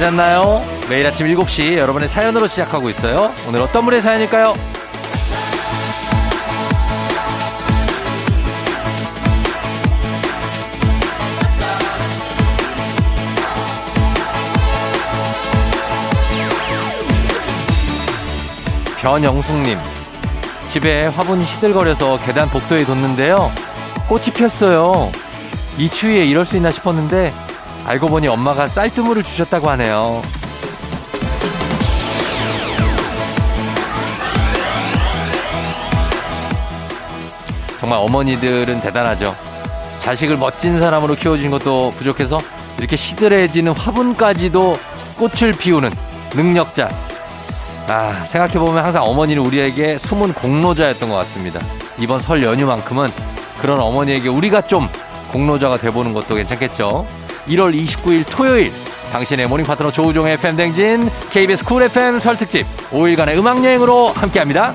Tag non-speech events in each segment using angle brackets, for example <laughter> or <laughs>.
잘 잤나요? 매일 아침 7시 여러분의 사연으로 시작하고 있어요. 오늘 어떤 분의 사연일까요? 변영숙님, 집에 화분이 시들거려서 계단 복도에 뒀는데요. 꽃이 피었어요. 이 추위에 이럴 수 있나 싶었는데 알고 보니 엄마가 쌀뜨물을 주셨다고 하네요. 정말 어머니들은 대단하죠. 자식을 멋진 사람으로 키워주신 것도 부족해서 이렇게 시들해지는 화분까지도 꽃을 피우는 능력자. 아, 생각해보면 항상 어머니는 우리에게 숨은 공로자였던 것 같습니다. 이번 설 연휴만큼은 그런 어머니에게 우리가 좀 공로자가 돼보는 것도 괜찮겠죠. 1월 29일 토요일 당신의 모닝 파트너 조우종의 FM 대행진 KBS 쿨 FM 설 특집 5일간의 음악 여행으로 함께합니다.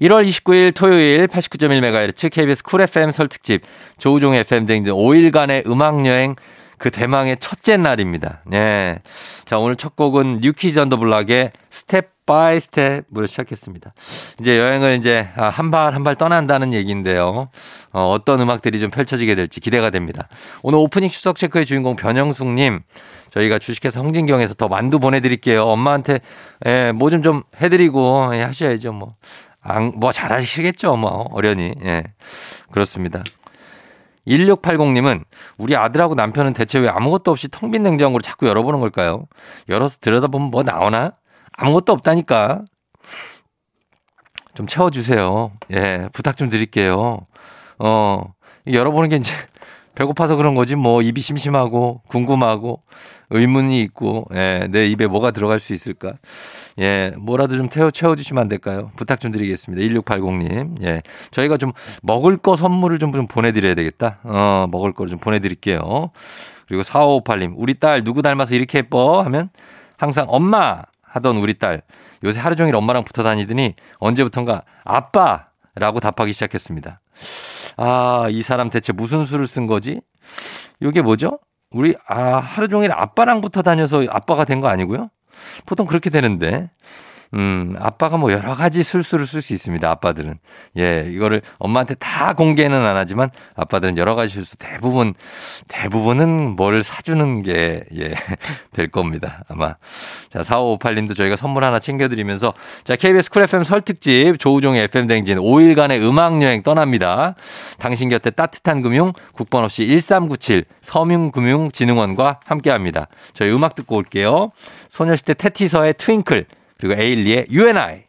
1월 29일 토요일 89.1MHz KBS 쿨 FM 설 특집 조우종의 FM 대행진 5일간의 음악 여행 그 대망의 첫째 날입니다. 네. 자, 오늘 첫 곡은 뉴키즈 언더 블락의 스텝 바이 스텝으로 시작했습니다. 이제 여행을 이제 한 발 한 발 떠난다는 얘기인데요. 어, 어떤 음악들이 좀 펼쳐지게 될지 기대가 됩니다. 오늘 오프닝 추석 체크의 주인공 변영숙님. 저희가 주식회사 홍진경에서 더 만두 보내드릴게요. 엄마한테 예, 뭐 좀 좀 해드리고 예, 하셔야죠. 뭐. 안, 뭐 잘하시겠죠. 뭐 어련히. 예. 그렇습니다. 1680님은 우리 아들하고 남편은 대체 왜 아무것도 없이 텅 빈 냉장고를 자꾸 열어보는 걸까요? 열어서 들여다보면 뭐 나오나? 아무것도 없다니까. 좀 채워주세요. 예, 부탁 좀 드릴게요. 어, 열어보는 게 이제 배고파서 그런 거지 뭐 입이 심심하고 궁금하고 의문이 있고 예, 내 입에 뭐가 들어갈 수 있을까? 예, 뭐라도 좀 태워 채워 주시면 안 될까요? 부탁 좀 드리겠습니다. 1680님. 예. 저희가 좀 먹을 거 선물을 좀, 좀 보내 드려야 되겠다. 어, 먹을 거를 좀 보내 드릴게요. 그리고 4558님. 우리 딸 누구 닮아서 이렇게 예뻐? 하면 항상 엄마 하던 우리 딸. 요새 하루 종일 엄마랑 붙어 다니더니 언제부턴가 아빠 라고 답하기 시작했습니다. 아, 이 사람 대체 무슨 수를 쓴 거지? 이게 뭐죠? 우리 아 하루 종일 아빠랑 붙어 다녀서 아빠가 된 거 아니고요? 보통 그렇게 되는데 음, 아빠가 뭐 여러 가지 술수를 쓸 수 있습니다. 아빠들은. 예, 이거를 엄마한테 다 공개는 안 하지만 아빠들은 여러 가지 술수 대부분, 대부분은 뭘 사주는 게, 예, <laughs> 될 겁니다. 아마. 자, 4558님도 저희가 선물 하나 챙겨드리면서 자, KBS 쿨 FM 설특집 조우종의 FM대행진 5일간의 음악여행 떠납니다. 당신 곁에 따뜻한 금융 국번 없이 1397 서민금융진흥원과 함께 합니다. 저희 음악 듣고 올게요. 소녀시대 태티서의 Twinkle. 그리고 에일리의 U&I.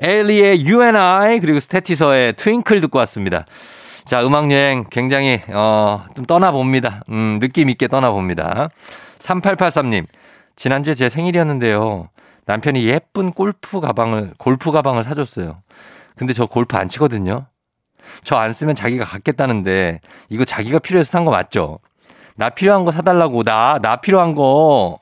에일리의 U&I 그리고 태티서의 Twinkle 듣고 왔습니다. 자, 음악 여행 굉장히, 어, 좀 떠나 봅니다. 음, 느낌 있게 떠나 봅니다. 3883님, 지난주에 제 생일이었는데요. 남편이 예쁜 골프 가방을, 골프 가방을 사줬어요. 근데 저 골프 안 치거든요. 저 안 쓰면 자기가 갖겠다는데, 이거 자기가 필요해서 산 거 맞죠? 나 필요한 거 사달라고, 나, 나 필요한 거.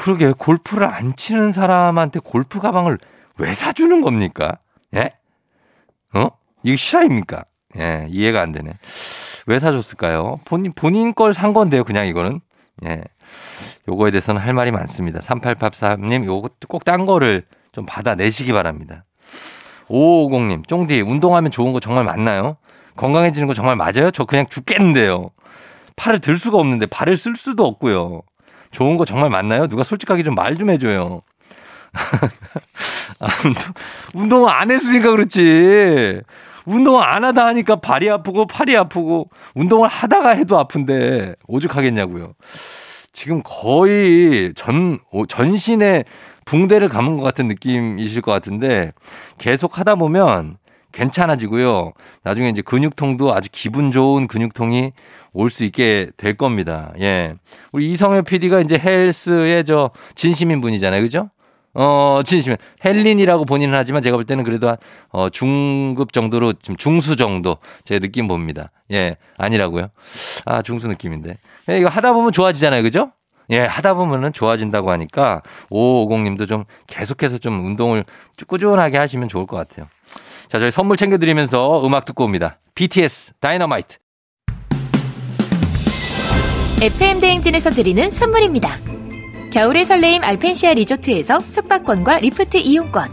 그러게 골프를 안 치는 사람한테 골프 가방을 왜 사주는 겁니까? 예? 어? 이거 실화입니까? 예, 이해가 안 되네. 왜 사줬을까요? 본인, 본인 걸 산 건데요, 그냥 이거는. 예. 요거에 대해서는 할 말이 많습니다. 3883님, 요거 꼭딴 거를 좀 받아내시기 바랍니다. 5550님, 쫑디, 운동하면 좋은 거 정말 맞나요? 건강해지는 거 정말 맞아요? 저 그냥 죽겠는데요. 팔을 들 수가 없는데 발을 쓸 수도 없고요. 좋은 거 정말 맞나요? 누가 솔직하게 좀 말좀 좀 해줘요. 아, 운동, 을안 했으니까 그렇지. 운동을 안 하다 하니까 발이 아프고 팔이 아프고 운동을 하다가 해도 아픈데 오죽하겠냐고요. 지금 거의 전, 전신에 붕대를 감은 것 같은 느낌이실 것 같은데 계속 하다 보면 괜찮아지고요. 나중에 이제 근육통도 아주 기분 좋은 근육통이 올 수 있게 될 겁니다. 예. 우리 이성엽 PD가 이제 헬스의 저 진심인 분이잖아요. 그죠? 어, 진심은 헬린이라고 본인은 하지만 제가 볼 때는 그래도 한 어, 중급 정도로 지금 중수 정도 제 느낌 봅니다. 예, 아니라고요? 아, 중수 느낌인데. 예, 이거 하다 보면 좋아지잖아요. 그죠? 예, 하다 보면은 좋아진다고 하니까 5550님도 좀 계속해서 좀 운동을 꾸준하게 하시면 좋을 것 같아요. 자, 저희 선물 챙겨드리면서 음악 듣고 옵니다. BTS Dynamite. FM 대행진에서 드리는 선물입니다. 겨울의 설레임 알펜시아 리조트에서 숙박권과 리프트 이용권.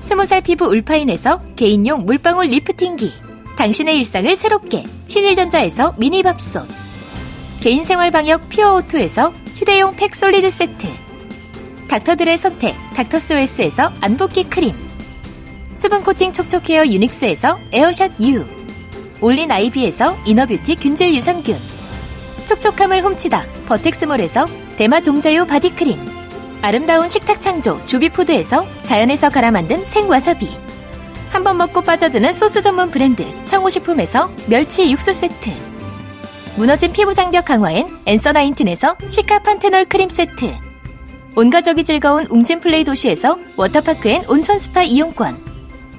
스무 살 피부 울파인에서 개인용 물방울 리프팅기. 당신의 일상을 새롭게 신일전자에서 미니밥솥. 개인생활 방역 퓨어오투에서 휴대용 팩 솔리드 세트. 닥터들의 선택 닥터스웰스에서 안붓기 크림. 수분 코팅 촉촉헤어 유닉스에서 에어샷 U. 올린 아이비에서 inner beauty 균질 유산균. 촉촉함을 훔치다 버텍스몰에서 대마 종자유 body cream 아름다운 식탁 창조 주비푸드에서 자연에서 갈아 만든 생와사비 한 번 먹고 빠져드는 소스 전문 브랜드 청호식품에서 멸치 육수 세트 무너진 피부 장벽 강화엔 Answer Nineteen에서 시카 판테놀 크림 세트 온가족이 즐거운 웅진 플레이 도시에서 워터파크 and 온천 스파 이용권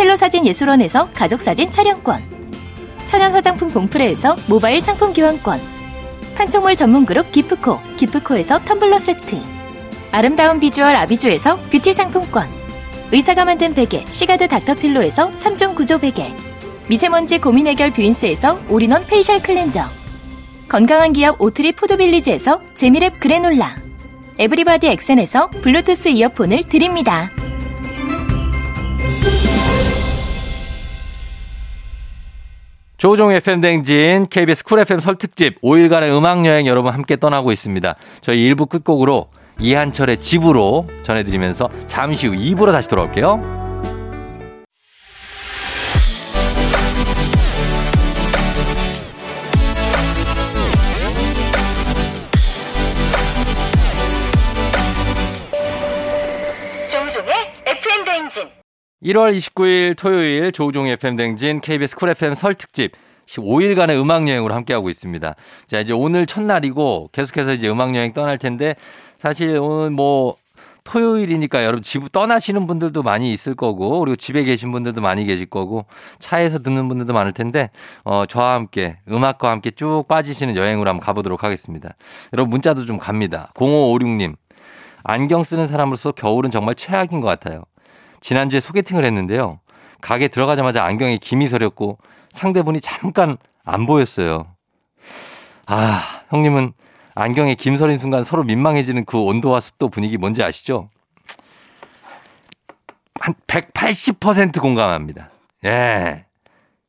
첼로 사진 예술원에서 가족사진 촬영권 천연 화장품 봉프레에서 모바일 상품 교환권 판촉물 전문 그룹 기프코, 기프코에서 텀블러 세트. 아름다운 비주얼 아비주에서 뷰티 상품권. 의사가 만든 베개, 시가드 닥터필로에서 3종 구조 베개. 미세먼지 고민 해결 뷰인스에서 all-in-one facial cleanser. 건강한 기업 오트리 푸드빌리지에서 재미랩 그래놀라. 에브리바디 엑센에서 블루투스 이어폰을 드립니다. 조우종의 FM 대행진 KBS 쿨 FM 설특집 5일간의 음악여행 여러분 함께 떠나고 있습니다. 저희 1부 끝곡으로 이한철의 집으로 전해드리면서 잠시 후 2부로 다시 돌아올게요. 1월 29일 토요일 조우종 FM 댕진 KBS 쿨 FM 설 특집 15일간의 음악 여행으로 함께하고 있습니다. 자, 이제 오늘 첫날이고 계속해서 이제 음악 여행 떠날 텐데 사실 오늘 뭐 토요일이니까 여러분 집 떠나시는 분들도 많이 있을 거고 그리고 집에 계신 분들도 많이 계실 거고 차에서 듣는 분들도 많을 텐데 어 저와 함께 음악과 함께 쭉 빠지시는 여행으로 한번 가보도록 하겠습니다. 여러분 문자도 좀 갑니다. 0556님 안경 쓰는 사람으로서 겨울은 정말 최악인 것 같아요. 지난주에 소개팅을 했는데요. 가게 들어가자마자 안경에 김이 서렸고 상대분이 잠깐 안 보였어요. 아, 형님은 안경에 김 서린 순간 서로 민망해지는 그 온도와 습도 분위기 뭔지 아시죠? 한 180% 공감합니다. 예.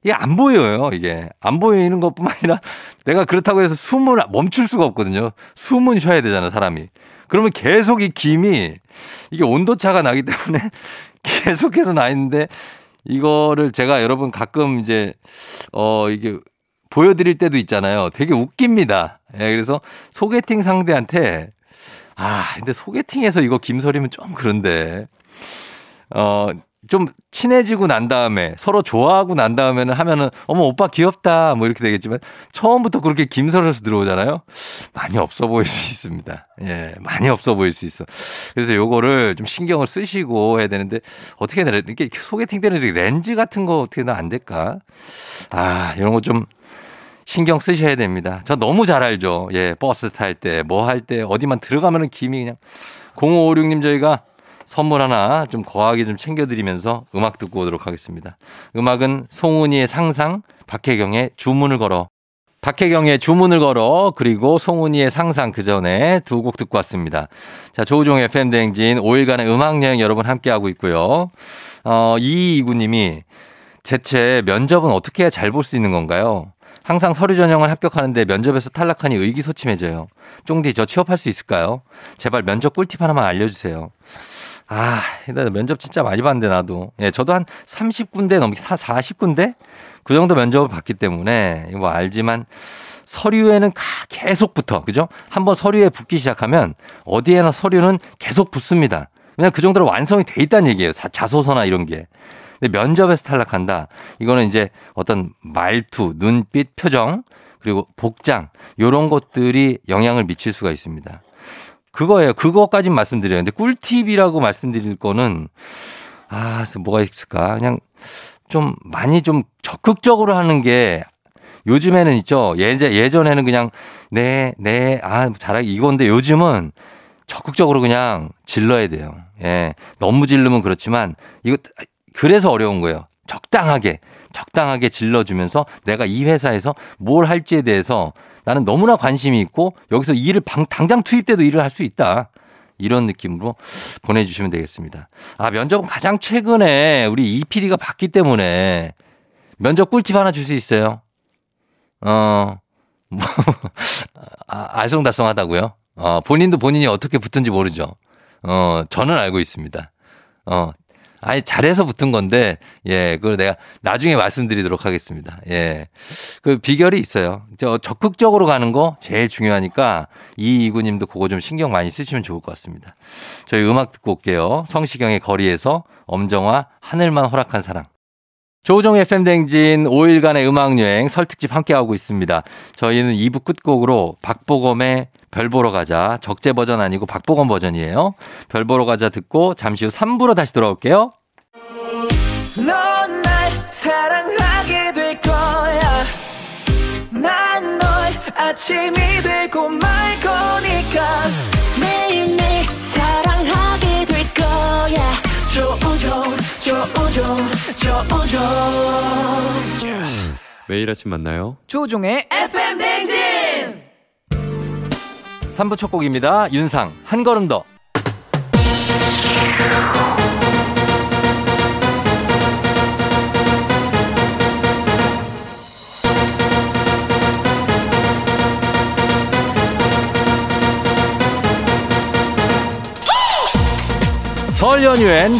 이게 안 보여요, 이게. 안 보이는 것 뿐만 아니라 내가 그렇다고 해서 숨을 멈출 수가 없거든요. 숨은 쉬어야 되잖아, 사람이. 그러면 계속 이 김이 이게 온도차가 나기 때문에 <laughs> 계속해서 나 있는데 이거를 제가 여러분 가끔 이제 어 이게 보여드릴 때도 있잖아요. 되게 웃깁니다. 예, 그래서 소개팅 상대한테 아 근데 소개팅에서 이거 김설이면 좀 그런데 어. 좀 친해지고 난 다음에 서로 좋아하고 난 다음에는 하면은 어머 오빠 귀엽다 뭐 이렇게 되겠지만 처음부터 그렇게 김설에서 들어오잖아요. 많이 없어 보일 수 있습니다. 예, 많이 없어 보일 수 있어. 그래서 요거를 좀 신경을 쓰시고 해야 되는데 어떻게 해야 이렇게 소개팅 때는 렌즈 같은 거 어떻게 나 안 될까? 아, 이런 거 좀 신경 쓰셔야 됩니다. 저 너무 잘 알죠. 예, 버스 탈 때, 뭐 할 때, 어디만 들어가면은 김이 그냥 0556님 저희가 선물 하나 좀 거하게 좀 챙겨드리면서 음악 듣고 오도록 하겠습니다. 음악은 송은이의 상상, 박혜경의 주문을 걸어. 박혜경의 주문을 걸어 그리고 송은이의 상상 그 전에 두 곡 듣고 왔습니다. 자 조우종의 팬대행진 5일간의 음악 여행 여러분 함께 하고 있고요. 어, 이이구님이 대체 면접은 어떻게 해야 잘 볼 수 있는 건가요? 항상 서류 전형을 합격하는데 면접에서 탈락하니 의기소침해져요. 쫑디 저 취업할 수 있을까요? 제발 면접 꿀팁 하나만 알려주세요. 아, 나 면접 진짜 많이 봤는데 나도. 예, 저도 한 30군데 넘게 40군데 그 정도 면접을 봤기 때문에 뭐 알지만 서류에는 계속 붙어. 그죠? 한번 서류에 붙기 시작하면 어디에나 서류는 계속 붙습니다. 그냥 그 정도로 완성이 돼 있다는 얘기예요. 자소서나 이런 게. 근데 면접에서 탈락한다. 이거는 이제 어떤 말투, 눈빛, 표정 그리고 복장 요런 것들이 영향을 미칠 수가 있습니다. 그거예요. 그거까지 말씀드려요. 근데 꿀팁이라고 말씀드릴 거는 아, 뭐가 있을까? 그냥 좀 많이 좀 적극적으로 하는 게 요즘에는 있죠. 예전, 예전에는 그냥 네, 네, 아, 잘하기 이건데 요즘은 적극적으로 그냥 질러야 돼요. 예. 너무 질르면 그렇지만 이거 그래서 어려운 거예요. 적당하게, 적당하게 질러주면서 내가 이 회사에서 뭘 할지에 대해서 나는 너무나 관심이 있고 여기서 일을 방, 당장 투입돼도 일을 할 수 있다. 이런 느낌으로 보내주시면 되겠습니다. 아, 면접은 가장 최근에 우리 이 PD가 봤기 때문에 면접 꿀팁 하나 줄 수 있어요. 어, 뭐, <laughs> 아, 알쏭달쏭하다고요? 어, 본인도 본인이 어떻게 붙은지 모르죠. 어, 저는 알고 있습니다. 어, 아니, 잘해서 붙은 건데, 예, 그걸 내가 나중에 말씀드리도록 하겠습니다. 예. 그 비결이 있어요. 저 적극적으로 가는 거 제일 중요하니까 이 이구 님도 그거 좀 신경 많이 쓰시면 좋을 것 같습니다. 저희 음악 듣고 올게요. 성시경의 거리에서 엄정화 하늘만 허락한 사랑. 조우종 FM 댕진 5일간의 음악여행 설특집 함께하고 있습니다. 저희는 2부 끝곡으로 박보검의 별 보러 가자. 적재 버전 아니고 박보검 버전이에요. 별 보러 가자 듣고 잠시 후 3부로 다시 돌아올게요. 조우종, 조우종, 조우종. 매일 아침 만나요. 조우종의 FM 댕진! 3부 첫 곡입니다. 윤상, 한 걸음 더. 설 연휴엔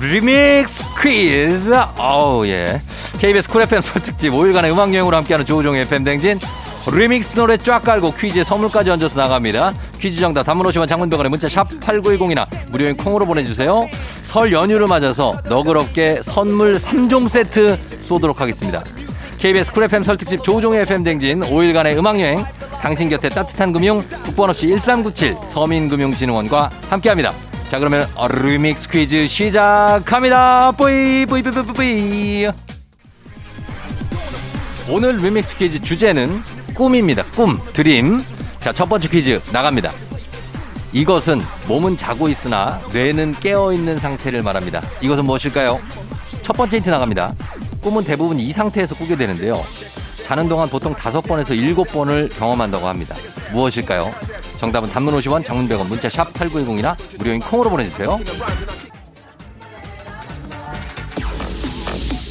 리믹스 퀴즈 oh yeah KBS 쿨 FM 설 특집 5일간의 음악 여행으로 함께하는 조우종의 FM 대행진 리믹스 노래 쫙 깔고 퀴즈에 선물까지 얹어서 나갑니다 퀴즈 정답 단문 50원 장문 100원에 문자 샵 8910이나 무료인 콩으로 보내주세요 설 연휴를 맞아서 너그럽게 선물 3종 세트 쏘도록 하겠습니다 KBS 쿨 FM 설 특집 조우종의 FM 대행진 5일간의 음악 여행 당신 곁에 따뜻한 금융 국번 없이 1397 서민금융진흥원과 함께합니다. 자 그러면 리믹스 퀴즈 시작합니다. 뿌이 뿌이 뿌이 뿌이 뿌이 오늘 리믹스 퀴즈 주제는 꿈입니다. 꿈, dream. 자, 첫 번째 퀴즈 나갑니다. 이것은 몸은 자고 있으나 뇌는 깨어 있는 상태를 말합니다. 이것은 무엇일까요? 첫 번째 힌트 나갑니다. 꿈은 대부분 이 상태에서 꾸게 되는데요. 자는 동안 보통 다섯 번에서 일곱 번을 경험한다고 합니다. 무엇일까요? 정답은 단문 50원, 장문 100원, 문자 샵 8910이나 무료인 콩으로 보내주세요.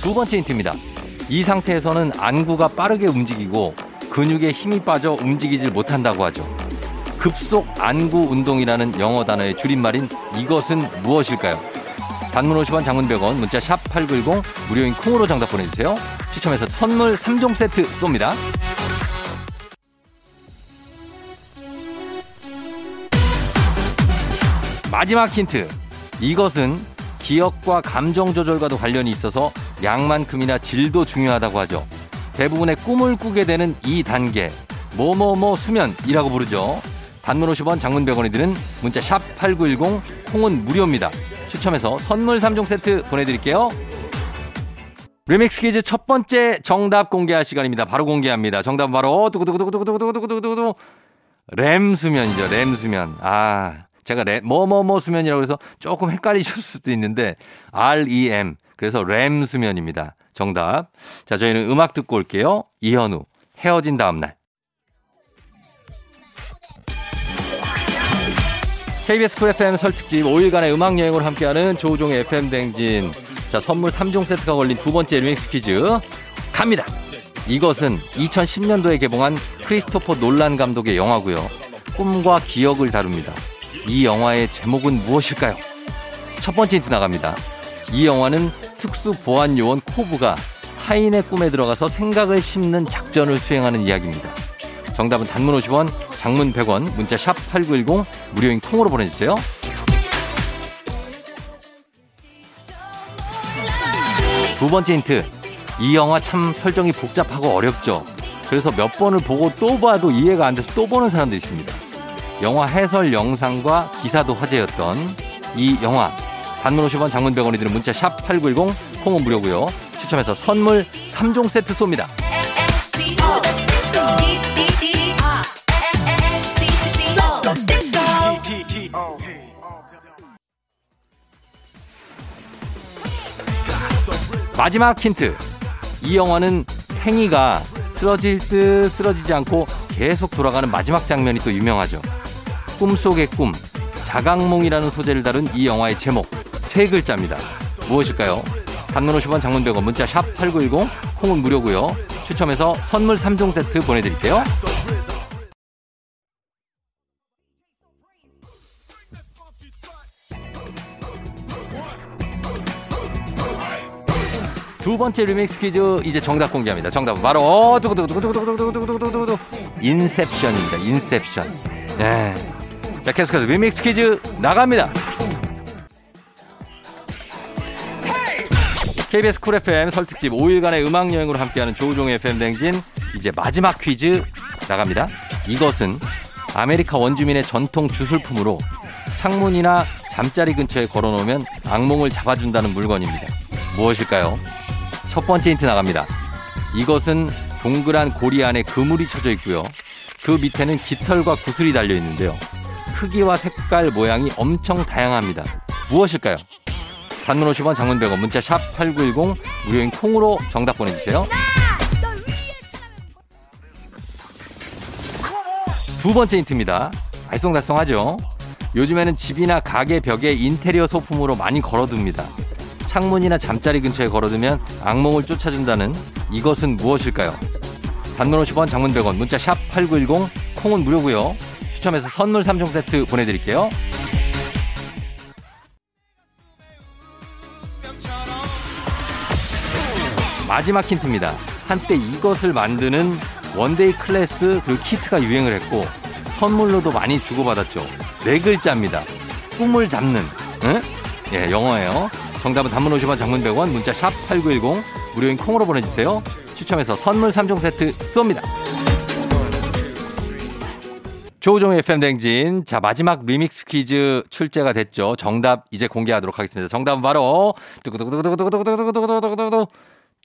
두 번째 힌트입니다. 이 상태에서는 안구가 빠르게 움직이고 근육에 힘이 빠져 움직이질 못한다고 하죠. 급속 안구 운동이라는 영어 단어의 줄임말인 이것은 무엇일까요? 단문 50원, 장문 100원, 문자 샵 8910, 무료인 콩으로 정답 보내주세요. 추첨해서 선물 3종 세트 쏩니다. 마지막 힌트. 이것은 기억과 감정 조절과도 관련이 있어서 양만큼이나 질도 중요하다고 하죠. 대부분의 꿈을 꾸게 되는 이 단계, 뭐뭐뭐 수면이라고 부르죠. 단문 50원, 장문 100원이 드는 문자 샵 8910, 콩은 무료입니다. 추첨해서 선물 3종 세트 보내드릴게요. 리믹스 퀴즈 첫 번째 정답 공개할 시간입니다. 바로 공개합니다. 정답은 바로 두구두구두구두구두구두구두구두구 램 수면이죠. 램 수면. 아, 제가 램 뭐뭐뭐 수면이라고 해서 조금 헷갈리실 수도 있는데 REM 그래서 램 수면입니다. 정답. 자, 저희는 음악 듣고 올게요. 이현우 헤어진 다음 날. KBS 쿨 FM 설특집 5일간의 음악 여행으로 함께하는 조우종의 FM 대행진. 자, 선물 3종 세트가 걸린 두 번째 리믹스 퀴즈. 갑니다. 이것은 2010년도에 개봉한 크리스토퍼 놀란 감독의 영화고요. 꿈과 기억을 다룹니다. 이 영화의 제목은 무엇일까요? 첫 번째 힌트 나갑니다. 이 영화는 특수 보안 요원 코브가 타인의 꿈에 들어가서 생각을 심는 작전을 수행하는 이야기입니다. 정답은 단문 50원, 장문 100원, 문자 샵 8910, 무료인 콩으로 보내주세요. 두 번째 힌트. 이 영화 참 설정이 복잡하고 어렵죠. 그래서 몇 번을 보고 또 봐도 이해가 안 돼서 또 보는 사람도 있습니다. 영화 해설 영상과 기사도 화제였던 이 영화 단문 50원 장문 100원이 드는 문자 샵 8910 콩은 무료고요. 추첨해서 선물 3종 세트 쏩니다. 마지막 힌트. 이 영화는 팽이가 쓰러질 듯 쓰러지지 않고 계속 돌아가는 마지막 장면이 또 유명하죠. 꿈속의 꿈, 자각몽이라는 소재를 다룬 이 영화의 제목 세 글자입니다. 무엇일까요? 단문 50원 장문 100원 문자 샵 8910 콩은 무료고요. 추첨해서 선물 3종 세트 보내드릴게요. 두 번째 리믹스 퀴즈 이제 정답 공개합니다. 정답은 바로 두구두구두구두구두구두구두구두구 인셉션입니다. 인셉션. 네. 자 계속해서 리믹스 퀴즈 나갑니다. KBS 쿨 FM 설 특집 5일간의 음악 여행으로 함께하는 조우종의 FM 대행진 이제 마지막 퀴즈 나갑니다. 이것은 아메리카 원주민의 전통 주술품으로 창문이나 잠자리 근처에 걸어놓으면 악몽을 잡아준다는 물건입니다. 무엇일까요? 첫 번째 힌트 나갑니다. 이것은 동그란 고리 안에 그물이 쳐져 있고요. 그 밑에는 깃털과 구슬이 달려 있는데요. 크기와 색깔, 모양이 엄청 다양합니다. 무엇일까요? 단문 50원, 장문 100원, 문자 샵 8910, 무료인 콩으로 정답 보내주세요. 두 번째 힌트입니다. 알쏭달쏭하죠? 요즘에는 집이나 가게 벽에 인테리어 소품으로 많이 걸어둡니다. 창문이나 잠자리 근처에 걸어두면 악몽을 쫓아준다는 이것은 무엇일까요? 단문 50원, 장문 100원, 문자 샵 8910, 콩은 무료고요. 추첨해서 선물 3종 세트 보내드릴게요. 마지막 힌트입니다. 한때 이것을 만드는 one-day class 그리고 키트가 유행을 했고 선물로도 많이 주고받았죠. 네 글자입니다. 꿈을 잡는. 응? 예, 영어예요. 정답은 단문 50원 장문 100원 문자 샵 8910 무료인 콩으로 보내주세요. 추첨해서 선물 3종 세트 쏩니다. 조우종의 FM 댕진. 자, 마지막 리믹스 퀴즈 출제가 됐죠. 정답 이제 공개하도록 하겠습니다. 정답은 바로 두구두구두구두구두구두구두구두구두구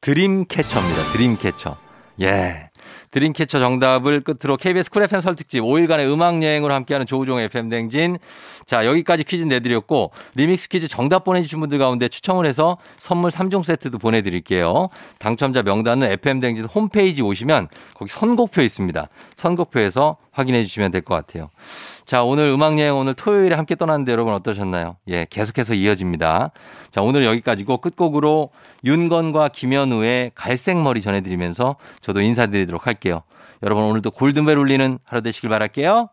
드림캐쳐입니다. 드림캐쳐. 예. Dreamcatcher 정답을 끝으로 KBS 쿨 FM 설특집 5일간의 음악 여행으로 함께하는 조우종의 FM 대행진. 자, 여기까지 퀴즈 내드렸고 리믹스 퀴즈 정답 보내주신 분들 가운데 추첨을 해서 선물 3종 세트도 보내드릴게요. 당첨자 명단은 FM 대행진 홈페이지 오시면 거기 선곡표 있습니다. 선곡표에서 확인해 주시면 될 것 같아요. 자, 오늘 음악 여행 오늘 토요일에 함께 떠났는데 여러분 어떠셨나요? 예, 계속해서 이어집니다. 자, 오늘 여기까지고 끝곡으로 윤건과 김현우의 갈색 머리 전해드리면서 저도 인사드리도록 할게요. 여러분 오늘도 골든벨 울리는 하루 되시길 바랄게요.